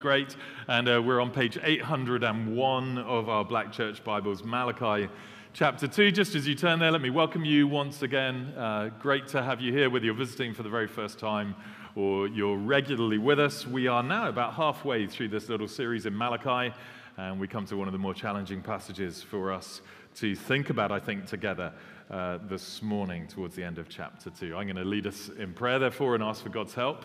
Great. And uh, we're on page 801 of our Black Church Bibles, Malachi chapter 2. Just as you turn there, let me welcome you once again. Uh, great to have you here, whether you're visiting for the very first time or you're regularly with us. We are now about halfway through this little series in Malachi, and we come to one of the more challenging passages for us to think about, I think, together. Uh, this morning, towards the end of chapter 2. I'm going to lead us in prayer, therefore, and ask for God's help,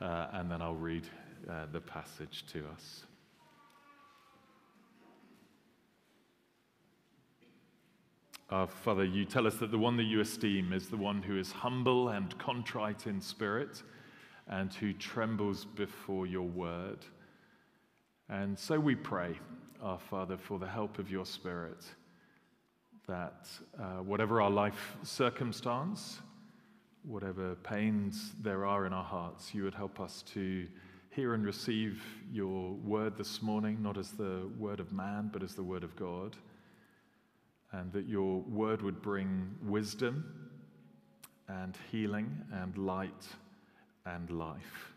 uh, and then I'll read uh, the passage to us. Uh, Father, you tell us that the one that you esteem is the one who is humble and contrite in spirit and who trembles before your word. And so we pray, our Father, for the help of your spirit, that uh, whatever our life circumstance, whatever pains there are in our hearts, you would help us to hear and receive your word this morning, not as the word of man, but as the word of God. And that your word would bring wisdom and healing and light and life,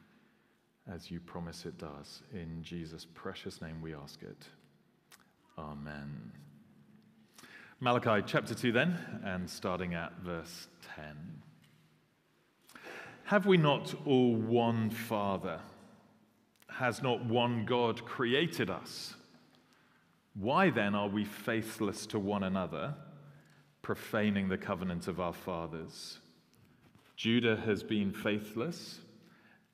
as you promise it does. In Jesus' precious name we ask it. Amen. Malachi chapter 2, then, and starting at verse 10. Have we not all one Father? Has not one God created us? Why then are we faithless to one another, profaning the covenant of our fathers? Judah has been faithless,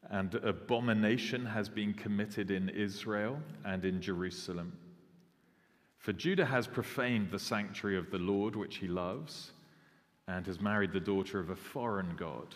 and abomination has been committed in Israel and in Jerusalem. For Judah has profaned the sanctuary of the Lord, which he loves, and has married the daughter of a foreign God.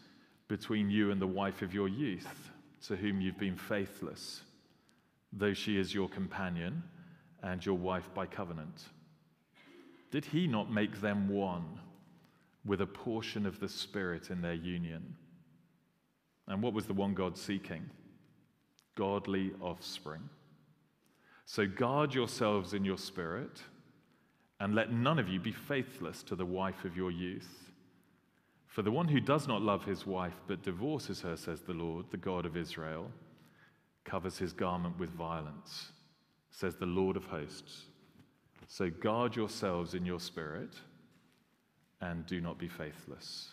between you and the wife of your youth, to whom you've been faithless, though she is your companion and your wife by covenant? Did he not make them one with a portion of the Spirit in their union? And what was the one God seeking? Godly offspring. So guard yourselves in your spirit, and let none of you be faithless to the wife of your youth for the one who does not love his wife but divorces her, says the Lord, the God of Israel, covers his garment with violence, says the Lord of hosts. So guard yourselves in your spirit and do not be faithless.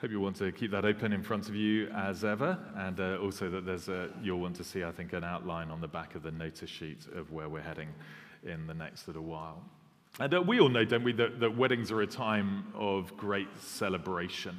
Hope you want to keep that open in front of you as ever, and uh, also that there's a, you'll want to see, I think, an outline on the back of the notice sheet of where we're heading in the next little while. And we all know, don't we, that, that, weddings are a time of great celebration.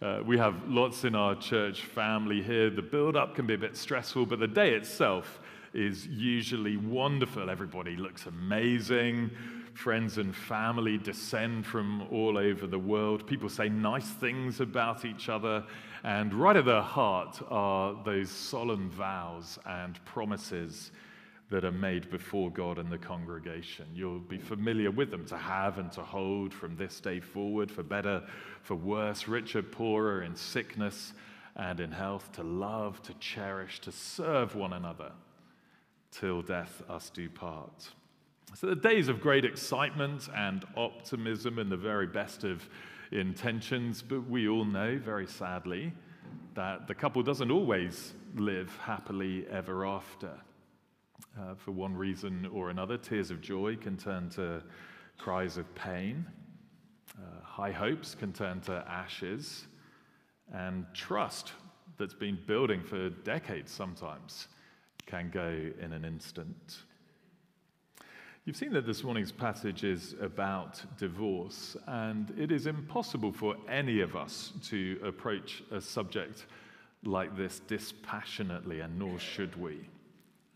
Uh, we have lots in our church family here. The build up can be a bit stressful, but the day itself is usually wonderful. Everybody looks amazing. Friends and family descend from all over the world. People say nice things about each other. And right at the heart are those solemn vows and promises that are made before God and the congregation. You'll be familiar with them to have and to hold from this day forward, for better, for worse, richer, poorer, in sickness and in health, to love, to cherish, to serve one another till death us do part. So, the days of great excitement and optimism and the very best of intentions, but we all know, very sadly, that the couple doesn't always live happily ever after uh, for one reason or another. Tears of joy can turn to cries of pain. Uh, high hopes can turn to ashes. And trust that's been building for decades sometimes can go in an instant. You've seen that this morning's passage is about divorce, and it is impossible for any of us to approach a subject like this dispassionately, and nor should we.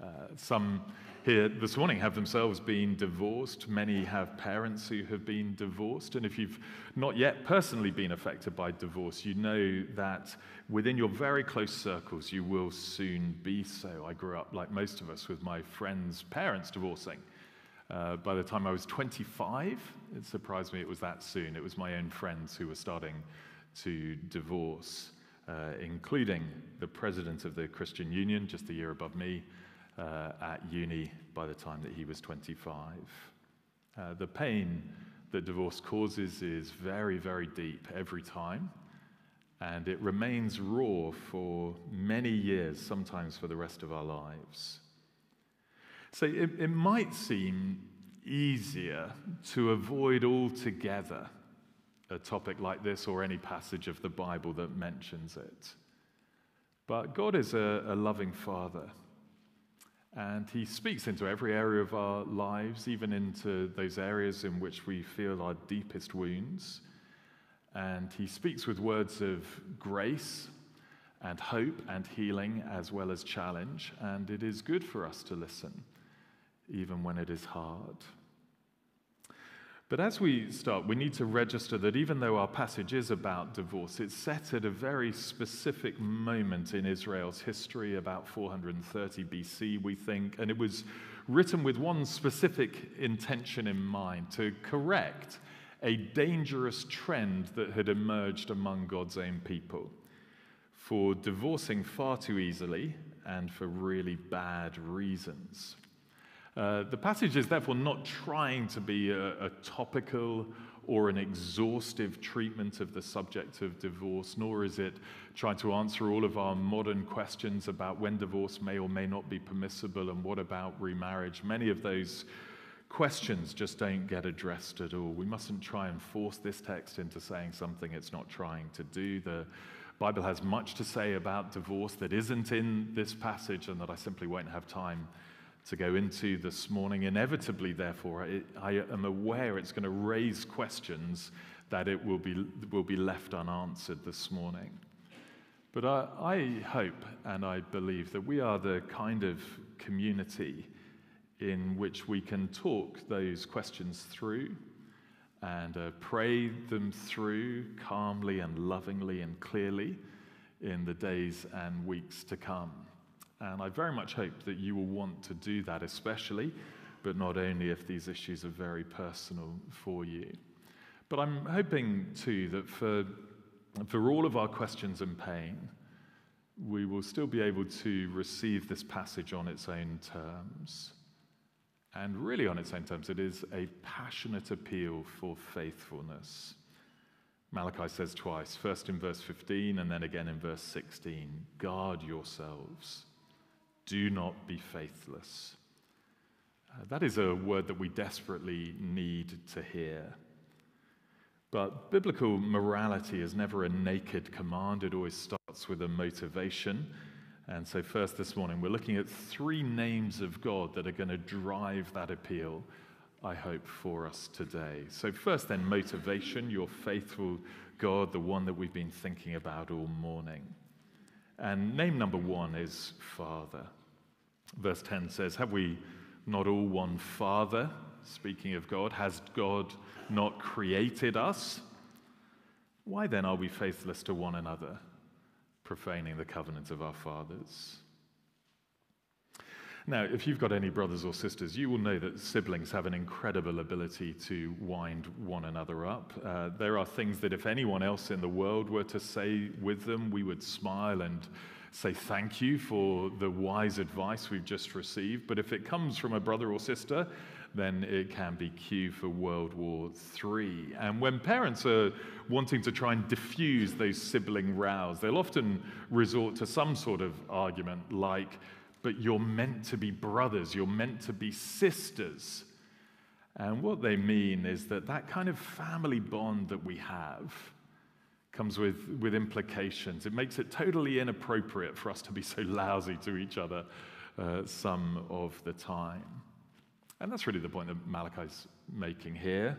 Uh, some here this morning have themselves been divorced. Many have parents who have been divorced. And if you've not yet personally been affected by divorce, you know that within your very close circles, you will soon be so. I grew up, like most of us, with my friends' parents divorcing. Uh, by the time I was 25, it surprised me it was that soon. It was my own friends who were starting to divorce, uh, including the president of the Christian Union, just a year above me, uh, at uni by the time that he was 25. Uh, the pain that divorce causes is very, very deep every time, and it remains raw for many years, sometimes for the rest of our lives. So it, it might seem easier to avoid altogether a topic like this or any passage of the Bible that mentions it. But God is a, a loving Father. And he speaks into every area of our lives, even into those areas in which we feel our deepest wounds. And he speaks with words of grace and hope and healing, as well as challenge. And it is good for us to listen even when it is hard. But as we start, we need to register that even though our passage is about divorce, it's set at a very specific moment in Israel's history, about 430 BC, we think, and it was written with one specific intention in mind to correct a dangerous trend that had emerged among God's own people for divorcing far too easily and for really bad reasons. Uh, the passage is therefore not trying to be a, a, topical or an exhaustive treatment of the subject of divorce, nor is it trying to answer all of our modern questions about when divorce may or may not be permissible and what about remarriage. Many of those questions just don't get addressed at all. We mustn't try and force this text into saying something it's not trying to do. The Bible has much to say about divorce that isn't in this passage and that I simply won't have time to go into this morning. Inevitably, therefore, I, I am aware it's going to raise questions that it will be, will be left unanswered this morning. But I, I hope and I believe that we are the kind of community in which we can talk those questions through and uh, pray them through calmly and lovingly and clearly in the days and weeks to come. And I very much hope that you will want to do that, especially, but not only if these issues are very personal for you. But I'm hoping too that for, for all of our questions and pain, we will still be able to receive this passage on its own terms. And really, on its own terms, it is a passionate appeal for faithfulness. Malachi says twice, first in verse 15 and then again in verse 16 guard yourselves do not be faithless. Uh, that is a word that we desperately need to hear. But biblical morality is never a naked command, it always starts with a motivation. And so, first this morning, we're looking at three names of God that are going to drive that appeal, I hope, for us today. So, first, then, motivation, your faithful God, the one that we've been thinking about all morning. And name number one is Father. Verse 10 says, Have we not all one Father? Speaking of God, has God not created us? Why then are we faithless to one another, profaning the covenant of our fathers? Now, if you've got any brothers or sisters, you will know that siblings have an incredible ability to wind one another up. Uh, there are things that if anyone else in the world were to say with them, we would smile and say thank you for the wise advice we've just received. But if it comes from a brother or sister, then it can be cue for World War III. And when parents are wanting to try and diffuse those sibling rows, they'll often resort to some sort of argument like, but you're meant to be brothers, you're meant to be sisters. And what they mean is that that kind of family bond that we have comes with, with implications. It makes it totally inappropriate for us to be so lousy to each other uh, some of the time. And that's really the point that Malachi's making here.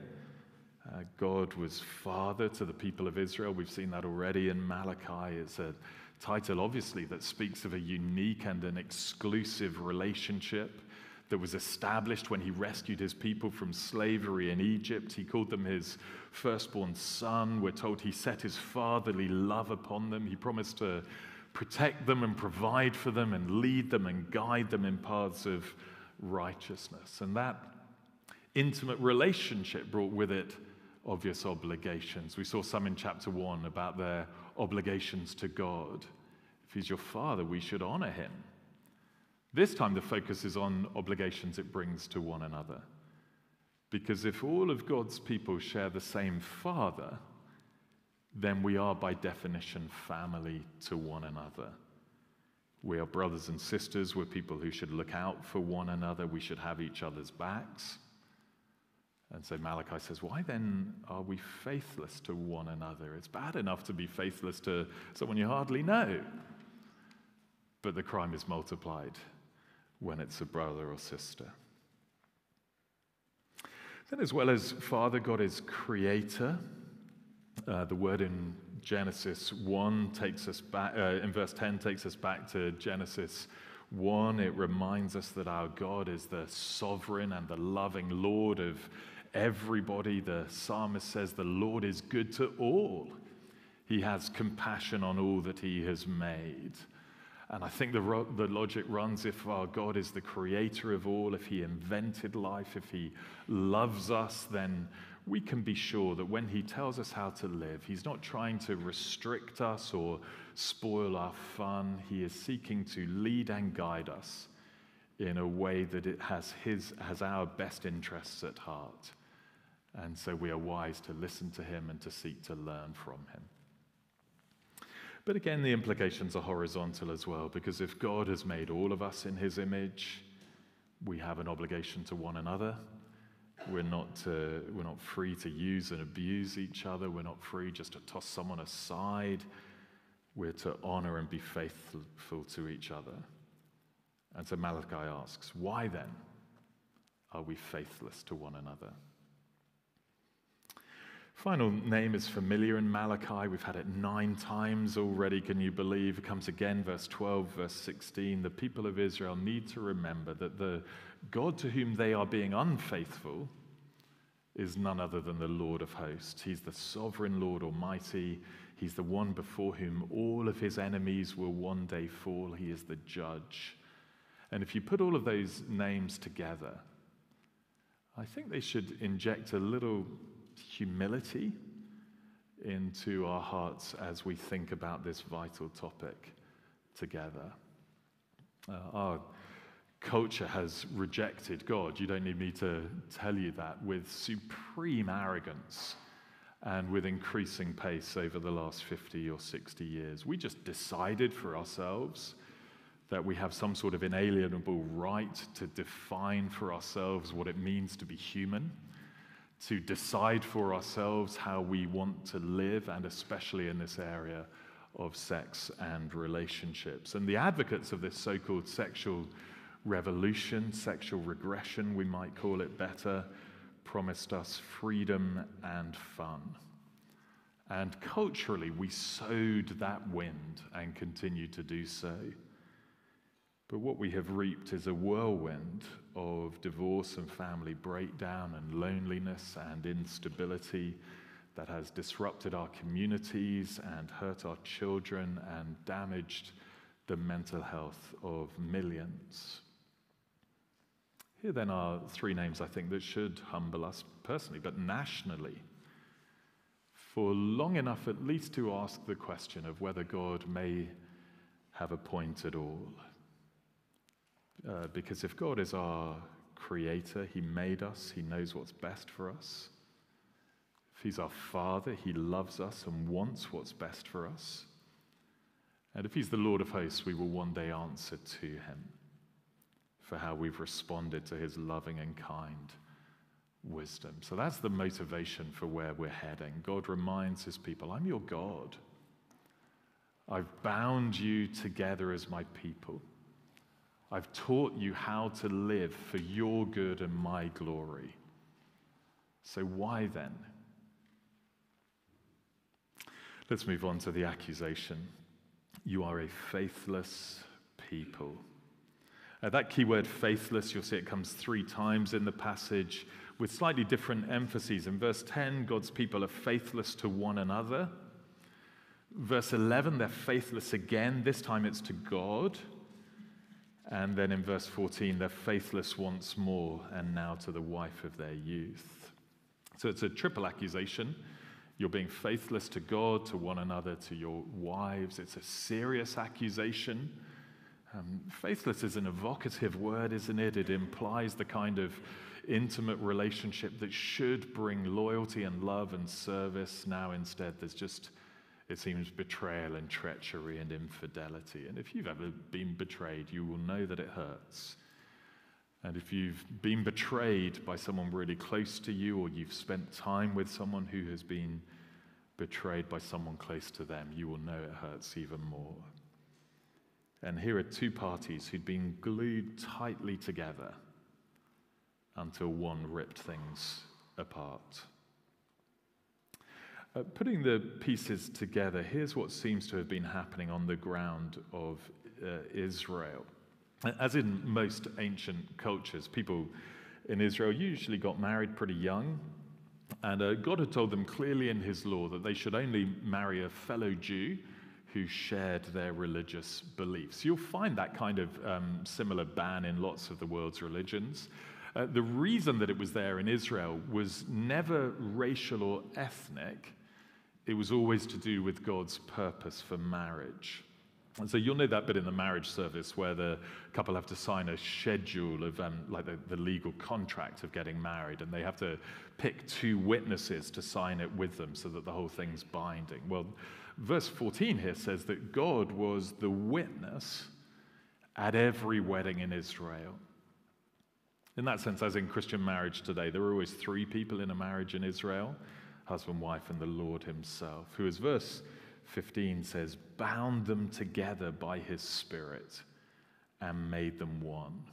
Uh, God was father to the people of Israel. We've seen that already in Malachi. It's a title, obviously, that speaks of a unique and an exclusive relationship that was established when he rescued his people from slavery in Egypt. He called them his firstborn son. We're told he set his fatherly love upon them. He promised to protect them and provide for them and lead them and guide them in paths of righteousness. And that intimate relationship brought with it obvious obligations. We saw some in chapter one about their obligations to God. If he's your father, we should honor him. This time, the focus is on obligations it brings to one another. Because if all of God's people share the same Father, then we are by definition family to one another. We are brothers and sisters. We're people who should look out for one another. We should have each other's backs. And so Malachi says, Why then are we faithless to one another? It's bad enough to be faithless to someone you hardly know, but the crime is multiplied when it's a brother or sister. Then, as well as Father, God is creator. Uh, the word in Genesis 1 takes us back, uh, in verse 10, takes us back to Genesis 1. It reminds us that our God is the sovereign and the loving Lord of everybody. The psalmist says, The Lord is good to all. He has compassion on all that he has made. And I think the, ro- the logic runs if our God is the creator of all, if he invented life, if he loves us, then we can be sure that when he tells us how to live, he's not trying to restrict us or spoil our fun. He is seeking to lead and guide us in a way that it has, his, has our best interests at heart. And so we are wise to listen to him and to seek to learn from him. But again, the implications are horizontal as well, because if God has made all of us in his image, we have an obligation to one another. We're not, we're not free to use and abuse each other. We're not free just to toss someone aside. We're to honor and be faithful to each other. And so Malachi asks, Why then are we faithless to one another? Final name is familiar in Malachi. We've had it nine times already, can you believe? It comes again, verse 12, verse 16. The people of Israel need to remember that the God to whom they are being unfaithful is none other than the Lord of hosts. He's the sovereign Lord Almighty. He's the one before whom all of his enemies will one day fall. He is the judge. And if you put all of those names together, I think they should inject a little humility into our hearts as we think about this vital topic together. Uh, our culture has rejected God. You don't need me to tell you that with supreme arrogance and with increasing pace over the last 50 or 60 years. We just decided for ourselves that we have some sort of inalienable right to define for ourselves what it means to be human to decide for ourselves how we want to live, and especially in this area of sex and relationships. And the advocates of this so called sexual revolution, sexual regression, we might call it better, promised us freedom and fun. And culturally, we sowed that wind and continue to do so. But what we have reaped is a whirlwind of divorce and family breakdown and loneliness and instability that has disrupted our communities and hurt our children and damaged the mental health of millions. Here, then, are three names I think that should humble us personally, but nationally, for long enough at least to ask the question of whether God may have a point at all. Uh, because if God is our creator, He made us, He knows what's best for us. If He's our Father, He loves us and wants what's best for us. And if He's the Lord of hosts, we will one day answer to Him for how we've responded to His loving and kind wisdom. So that's the motivation for where we're heading. God reminds His people, I'm your God. I've bound you together as my people. I've taught you how to live for your good and my glory. So why then? Let's move on to the accusation. You are a faithless people. Uh, that key word faithless, you'll see it comes three times in the passage with slightly different emphases. In verse 10, God's people are faithless to one another. Verse 11, they're faithless again. This time it's to God. And then in verse 14, they're faithless once more, and now to the wife of their youth. So it's a triple accusation. You're being faithless to God, to one another, to your wives. It's a serious accusation. Um, faithless is an evocative word, isn't it? It implies the kind of intimate relationship that should bring loyalty and love and service. Now, instead, there's just it seems betrayal and treachery and infidelity. And if you've ever been betrayed, you will know that it hurts. And if you've been betrayed by someone really close to you, or you've spent time with someone who has been betrayed by someone close to them, you will know it hurts even more. And here are two parties who'd been glued tightly together until one ripped things apart. Uh, putting the pieces together, here's what seems to have been happening on the ground of uh, Israel. As in most ancient cultures, people in Israel usually got married pretty young, and uh, God had told them clearly in His law that they should only marry a fellow Jew who shared their religious beliefs. You'll find that kind of um, similar ban in lots of the world's religions. Uh, the reason that it was there in Israel was never racial or ethnic, it was always to do with God's purpose for marriage. And so you'll know that bit in the marriage service where the couple have to sign a schedule of, um, like the, the legal contract of getting married, and they have to pick two witnesses to sign it with them so that the whole thing's binding. Well, verse 14 here says that God was the witness at every wedding in Israel. In that sense, as in Christian marriage today, there are always three people in a marriage in Israel husband, wife, and the Lord Himself, who, as verse 15 says, bound them together by His Spirit and made them one.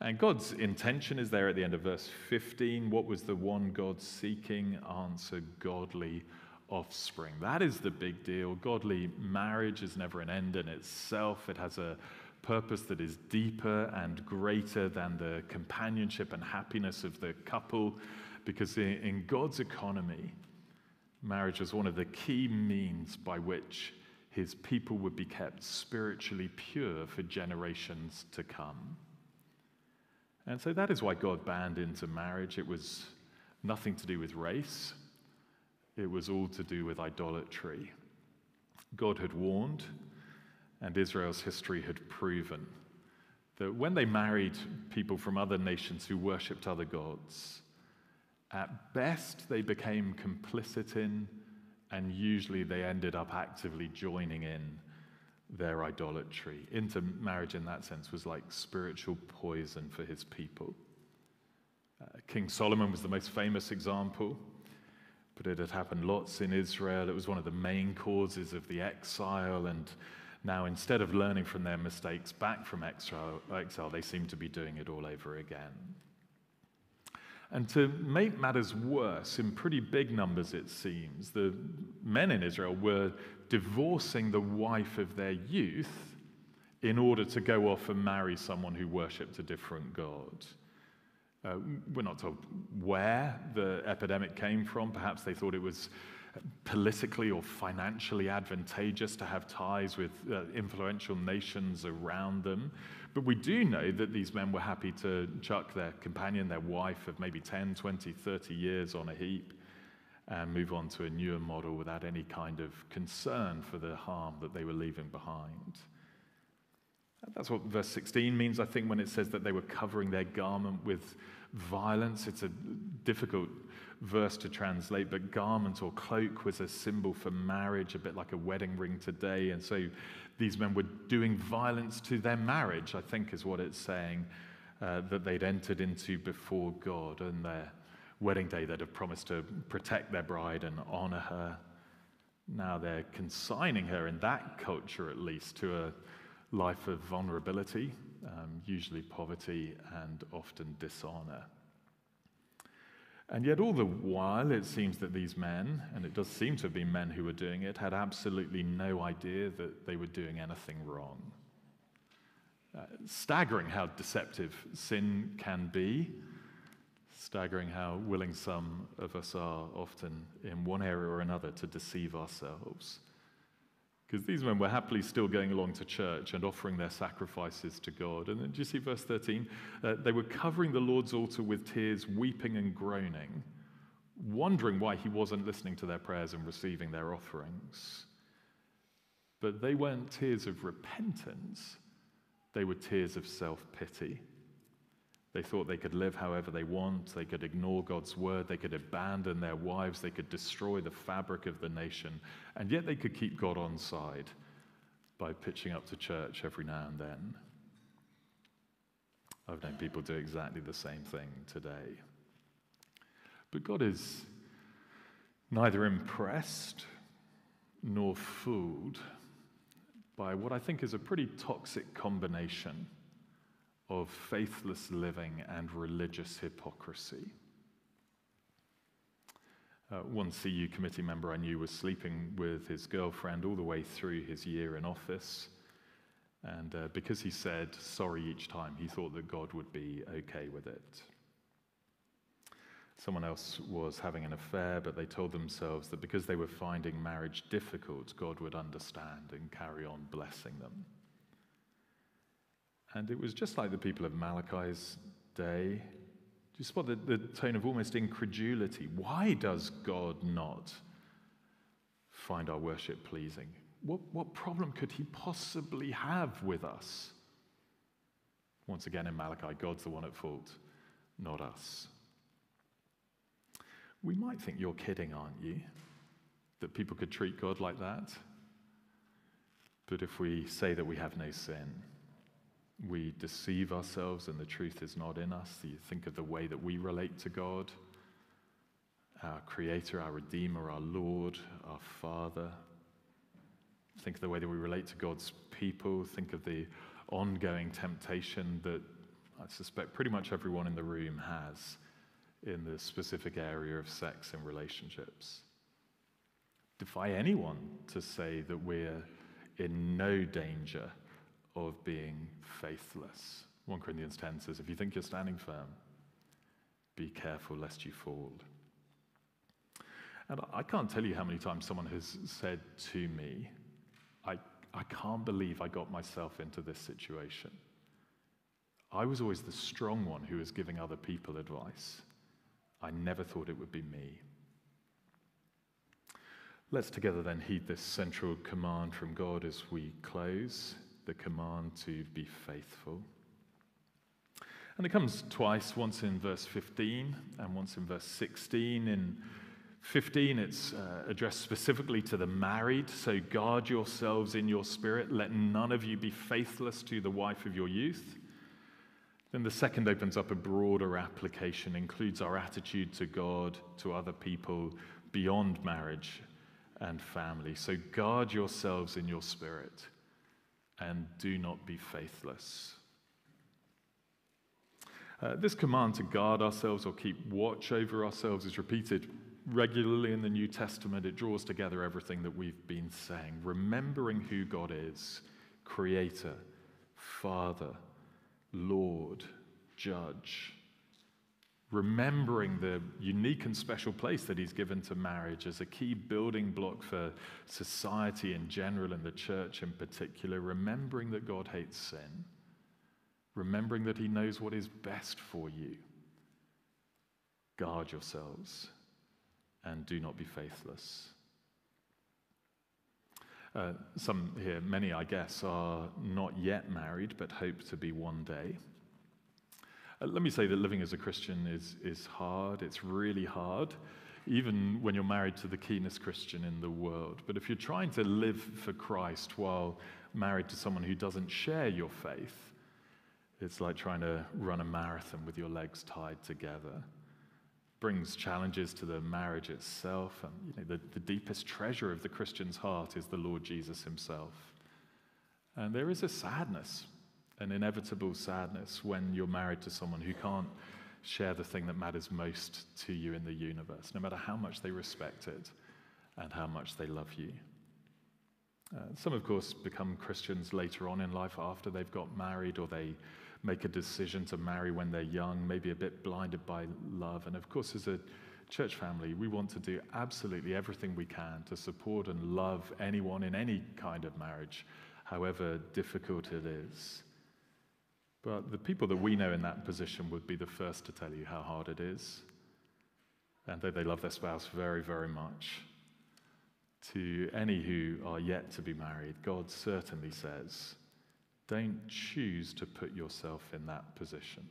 And God's intention is there at the end of verse 15. What was the one God seeking? Answer godly offspring. That is the big deal. Godly marriage is never an end in itself, it has a purpose that is deeper and greater than the companionship and happiness of the couple. Because in God's economy, marriage is one of the key means by which his people would be kept spiritually pure for generations to come. And so that is why God banned intermarriage. It was nothing to do with race, it was all to do with idolatry. God had warned, and Israel's history had proven that when they married people from other nations who worshipped other gods, at best, they became complicit in, and usually they ended up actively joining in their idolatry. Intermarriage, in that sense, was like spiritual poison for his people. Uh, King Solomon was the most famous example, but it had happened lots in Israel. It was one of the main causes of the exile, and now instead of learning from their mistakes back from exile, exile they seem to be doing it all over again. And to make matters worse, in pretty big numbers it seems, the men in Israel were divorcing the wife of their youth in order to go off and marry someone who worshipped a different God. Uh, we're not told where the epidemic came from. Perhaps they thought it was politically or financially advantageous to have ties with uh, influential nations around them. But we do know that these men were happy to chuck their companion, their wife of maybe 10, 20, 30 years on a heap and move on to a newer model without any kind of concern for the harm that they were leaving behind. That's what verse 16 means, I think, when it says that they were covering their garment with violence. It's a difficult verse to translate, but garment or cloak was a symbol for marriage, a bit like a wedding ring today. And so these men were doing violence to their marriage, I think is what it's saying, uh, that they'd entered into before God And their wedding day. They'd have promised to protect their bride and honor her. Now they're consigning her, in that culture at least, to a life of vulnerability, um, usually poverty and often dishonor. And yet, all the while, it seems that these men, and it does seem to have been men who were doing it, had absolutely no idea that they were doing anything wrong. Uh, staggering how deceptive sin can be, staggering how willing some of us are often in one area or another to deceive ourselves. Because these men were happily still going along to church and offering their sacrifices to God. And then, do you see verse 13? Uh, they were covering the Lord's altar with tears, weeping and groaning, wondering why he wasn't listening to their prayers and receiving their offerings. But they weren't tears of repentance, they were tears of self pity. They thought they could live however they want, they could ignore God's word, they could abandon their wives, they could destroy the fabric of the nation, and yet they could keep God on side by pitching up to church every now and then. I've known people do exactly the same thing today. But God is neither impressed nor fooled by what I think is a pretty toxic combination of faithless living and religious hypocrisy. Uh, one CU committee member I knew was sleeping with his girlfriend all the way through his year in office. And uh, because he said sorry each time, he thought that God would be okay with it. Someone else was having an affair, but they told themselves that because they were finding marriage difficult, God would understand and carry on blessing them. And it was just like the people of Malachi's day. Do you spot the, the tone of almost incredulity? Why does God not find our worship pleasing? What, what problem could he possibly have with us? Once again, in Malachi, God's the one at fault, not us. We might think you're kidding, aren't you? That people could treat God like that. But if we say that we have no sin, we deceive ourselves and the truth is not in us. You think of the way that we relate to God, our Creator, our Redeemer, our Lord, our Father. Think of the way that we relate to God's people. Think of the ongoing temptation that I suspect pretty much everyone in the room has in the specific area of sex and relationships. Defy anyone to say that we're in no danger of being faithless. 1 Corinthians 10 says, If you think you're standing firm, be careful lest you fall. And I can't tell you how many times someone has said to me, I, I can't believe I got myself into this situation. I was always the strong one who was giving other people advice. I never thought it would be me. Let's together then heed this central command from God as we close the command to be faithful. And it comes twice, once in verse 15 and once in verse 16. In 15, it's uh, addressed specifically to the married. So guard yourselves in your spirit. Let none of you be faithless to the wife of your youth. Then the second opens up a broader application, includes our attitude to God, to other people beyond marriage and family. So guard yourselves in your spirit and do not be faithless. Uh, this command to guard ourselves or keep watch over ourselves is repeated regularly in the New Testament. It draws together everything that we've been saying, remembering who God is Creator, Father, Lord, Judge remembering the unique and special place that he's given to marriage as a key building block for society in general and the church in particular, remembering that God hates sin, remembering that he knows what is best for you. Guard yourselves and do not be faithless. Uh, some here, many I guess, are not yet married but hope to be one day. Uh, let me say that living as a Christian is, is hard. It's really hard, even when you're married to the keenest Christian in the world. But if you're trying to live for Christ while married to someone who doesn't share your faith, it's like trying to run a marathon with your legs tied together. Brings challenges to the marriage itself. And you know, the, the deepest treasure of the Christian's heart is the Lord Jesus himself. And there is a sadness an inevitable sadness when you're married to someone who can't share the thing that matters most to you in the universe, no matter how much they respect it and how much they love you. Uh, some, of course, become Christians later on in life after they've got married or they make a decision to marry when they're young, maybe a bit blinded by love. And of course, as a church family, we want to do absolutely everything we can to support and love anyone in any kind of marriage, however difficult it is. But the people that we know in that position would be the first to tell you how hard it is, and that they love their spouse very, very much. To any who are yet to be married, God certainly says, don't choose to put yourself in that position.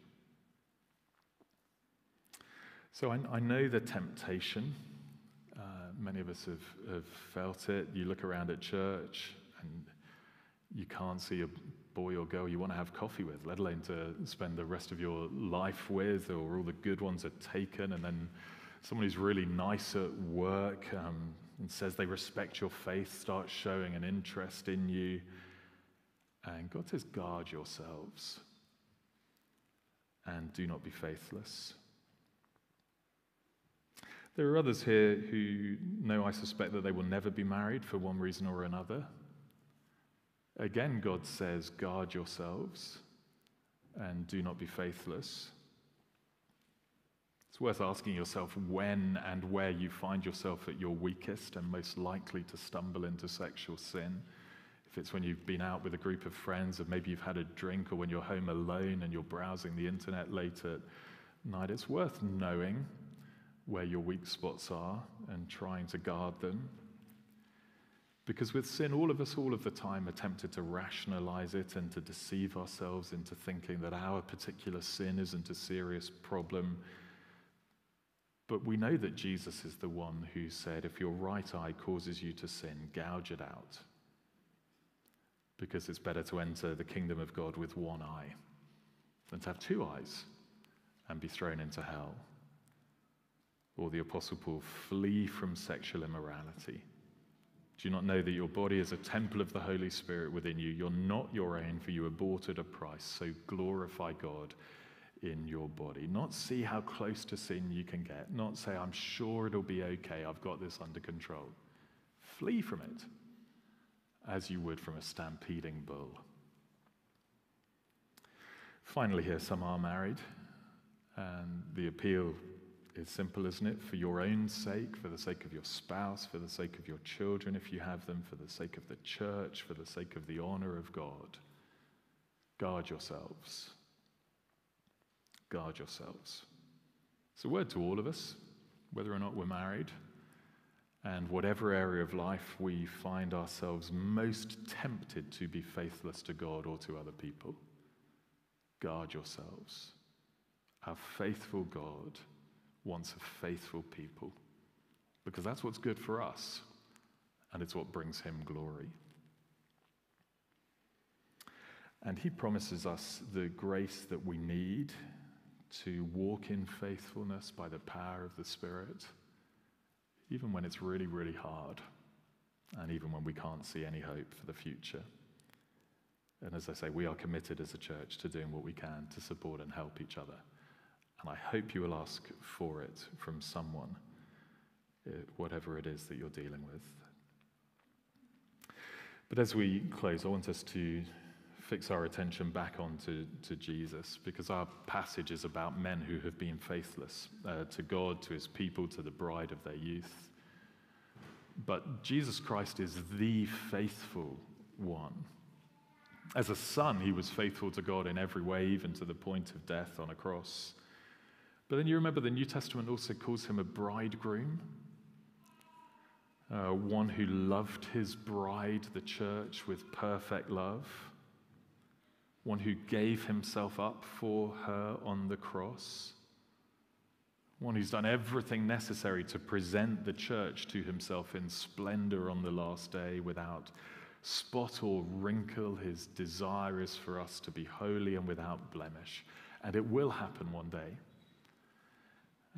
So I, I know the temptation. Uh, many of us have, have felt it. You look around at church and you can't see a boy or girl you want to have coffee with, let alone to spend the rest of your life with, or all the good ones are taken, and then someone who's really nice at work um, and says they respect your faith starts showing an interest in you. And God says, guard yourselves and do not be faithless. There are others here who know, I suspect, that they will never be married for one reason or another. Again, God says, guard yourselves and do not be faithless. It's worth asking yourself when and where you find yourself at your weakest and most likely to stumble into sexual sin. If it's when you've been out with a group of friends, or maybe you've had a drink, or when you're home alone and you're browsing the internet late at night, it's worth knowing where your weak spots are and trying to guard them. Because with sin, all of us, all of the time, are tempted to rationalize it and to deceive ourselves into thinking that our particular sin isn't a serious problem. But we know that Jesus is the one who said, if your right eye causes you to sin, gouge it out. Because it's better to enter the kingdom of God with one eye than to have two eyes and be thrown into hell or the Apostle Paul, flee from sexual immorality. Do you not know that your body is a temple of the Holy Spirit within you? You're not your own, for you were bought at a price. So glorify God in your body. Not see how close to sin you can get. Not say, I'm sure it'll be okay. I've got this under control. Flee from it as you would from a stampeding bull. Finally, here, some are married, and the appeal is simple, isn't it? For your own sake, for the sake of your spouse, for the sake of your children, if you have them, for the sake of the church, for the sake of the honor of God. Guard yourselves. Guard yourselves. It's a word to all of us, whether or not we're married, and whatever area of life we find ourselves most tempted to be faithless to God or to other people. Guard yourselves. Our faithful God wants a faithful people because that's what's good for us and it's what brings him glory. And he promises us the grace that we need to walk in faithfulness by the power of the Spirit, even when it's really, really hard, and even when we can't see any hope for the future. And as I say, we are committed as a church to doing what we can to support and help each other. And I hope you will ask for it from someone, uh, whatever it is that you're dealing with. But as we close, I want us to fix our attention back onto to Jesus because our passage is about men who have been faithless uh, to God, to his people, to the bride of their youth. But Jesus Christ is the faithful one. As a son, he was faithful to God in every way, even to the point of death on a cross. But then you remember the New Testament also calls him a bridegroom, uh, one who loved his bride, the church, with perfect love, one who gave himself up for her on the cross, one who's done everything necessary to present the church to himself in splendor on the last day without spot or wrinkle. His desire is for us to be holy and without blemish. And it will happen one day.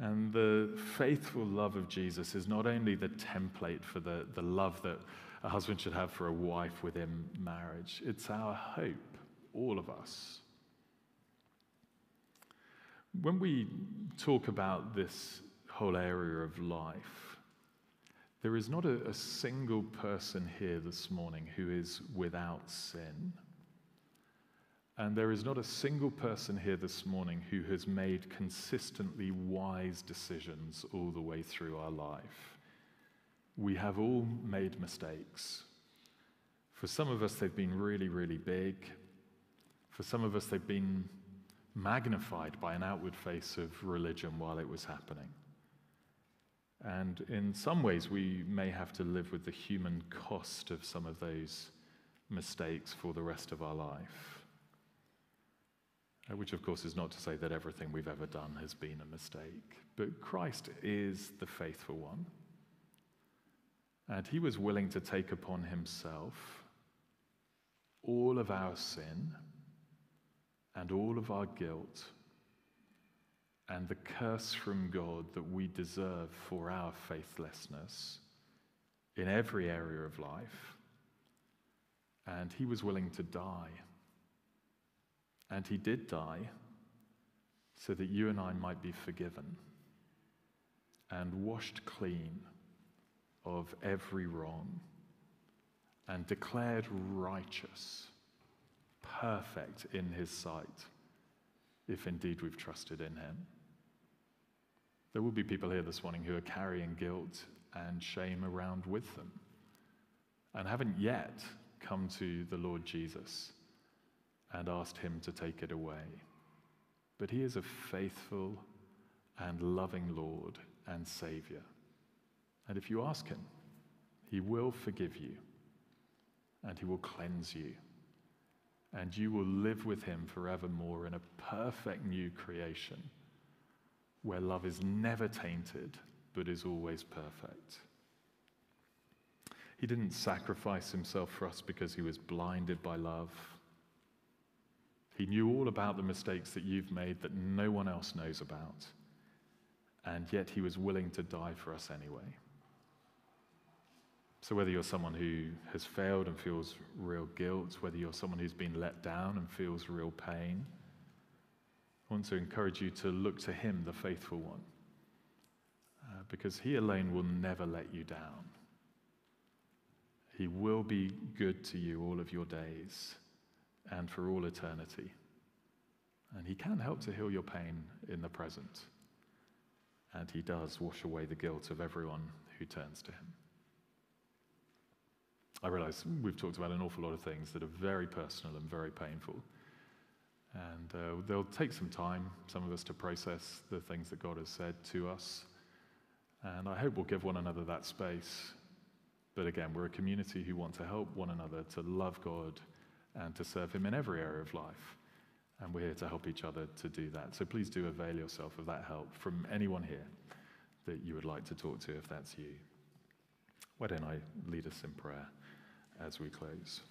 And the faithful love of Jesus is not only the template for the, the love that a husband should have for a wife within marriage, it's our hope, all of us. When we talk about this whole area of life, There is not a, a single person here this morning who is without sin. And there is not a single person here this morning who has made consistently wise decisions all the way through our life. We have all made mistakes. For some of us, they've been really, really big. For some of us, they've been magnified by an outward face of religion while it was happening. And in some ways, we may have to live with the human cost of some of those mistakes for the rest of our life. Uh, which, of course, is not to say that everything we've ever done has been a mistake. But Christ is the faithful one. And he was willing to take upon himself all of our sin and all of our guilt and the curse from God that we deserve for our faithlessness in every area of life. And he was willing to die and he did die so that you and I might be forgiven and washed clean of every wrong and declared righteous, perfect in his sight, if indeed we've trusted in him. There will be people here this morning who are carrying guilt and shame around with them and haven't yet come to the Lord Jesus and asked him to take it away. But he is a faithful and loving Lord and Savior. And if you ask him, he will forgive you and he will cleanse you. And you will live with him forevermore in a perfect new creation where love is never tainted but is always perfect. He didn't sacrifice himself for us because he was blinded by love he knew all about the mistakes that you've made that no one else knows about. And yet he was willing to die for us anyway. So, whether you're someone who has failed and feels real guilt, whether you're someone who's been let down and feels real pain, I want to encourage you to look to him, the faithful one, uh, because he alone will never let you down. He will be good to you all of your days and for all eternity. And He can help to heal your pain in the present. And He does wash away the guilt of everyone who turns to Him. I realize we've talked about an awful lot of things that are very personal and very painful. And uh, they'll take some time, some of us, to process the things that God has said to us. And I hope we'll give one another that space. But again, we're a community who want to help one another to love God and to serve Him in every area of life. And we're here to help each other to do that. So please do avail yourself of that help from anyone here that you would like to talk to if that's you. Why don't I lead us in prayer as we close?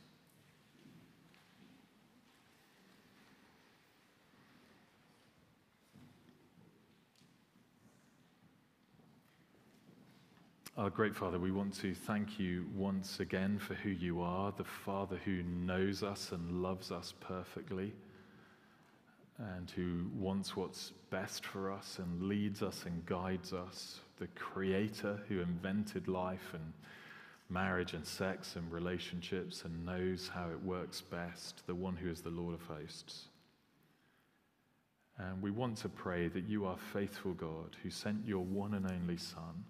Our great Father, we want to thank you once again for who you are, the Father who knows us and loves us perfectly, and who wants what's best for us and leads us and guides us, the Creator who invented life and marriage and sex and relationships and knows how it works best, the one who is the Lord of hosts. And we want to pray that you are faithful God who sent your one and only Son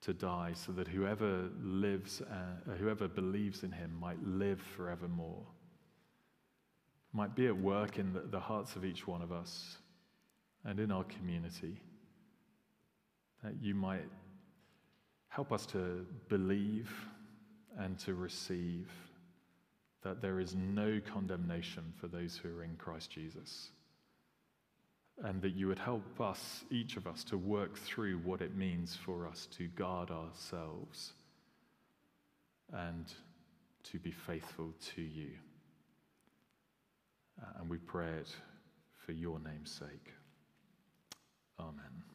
to die so that whoever lives, uh, whoever believes in him might live forevermore. Might be at work in the, the hearts of each one of us and in our community. That you might help us to believe and to receive that there is no condemnation for those who are in Christ Jesus and that you would help us, each of us, to work through what it means for us to guard ourselves and to be faithful to you. Uh, and we pray it for your name's sake. Amen.